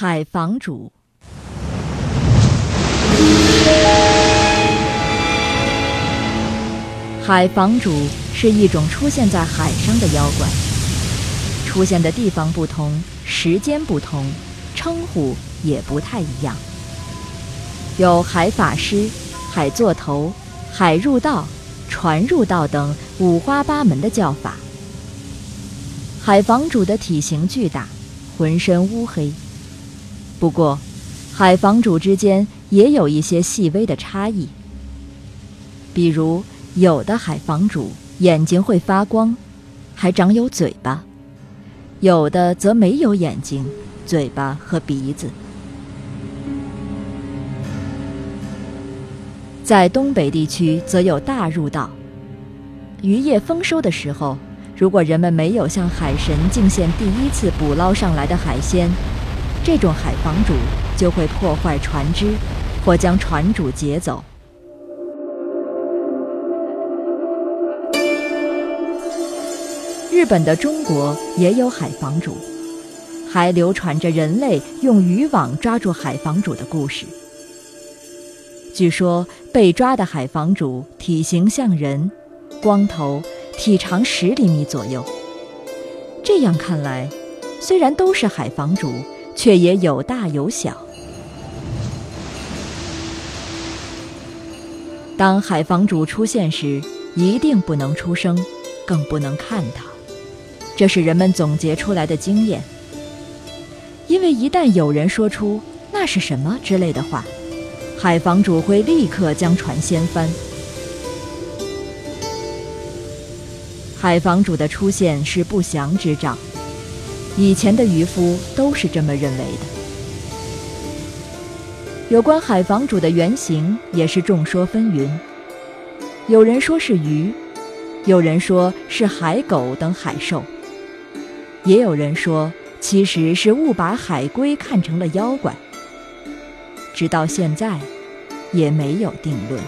海房主。海房主是一种出现在海上的妖怪，出现的地方不同，时间不同，称呼也不太一样，有海法师、海座头、海入道、船入道等五花八门的叫法。海房主的体型巨大，浑身乌黑。不过，海房主之间也有一些细微的差异，比如有的海房主眼睛会发光，还长有嘴巴；有的则没有眼睛、嘴巴和鼻子。在东北地区，则有大入道。渔业丰收的时候，如果人们没有向海神敬献第一次捕捞上来的海鲜，这种海房主就会破坏船只，或将船主劫走。日本的中国也有海房主，还流传着人类用渔网抓住海房主的故事。据说被抓的海房主体型像人，光头，体长十厘米左右。这样看来，虽然都是海房主。却也有大有小。当海房主出现时，一定不能出声，更不能看他，这是人们总结出来的经验。因为一旦有人说出“那是什么”之类的话，海房主会立刻将船掀翻。海房主的出现是不祥之兆。以前的渔夫都是这么认为的。有关海房主的原型也是众说纷纭，有人说是鱼，有人说是海狗等海兽，也有人说其实是误把海龟看成了妖怪。直到现在，也没有定论。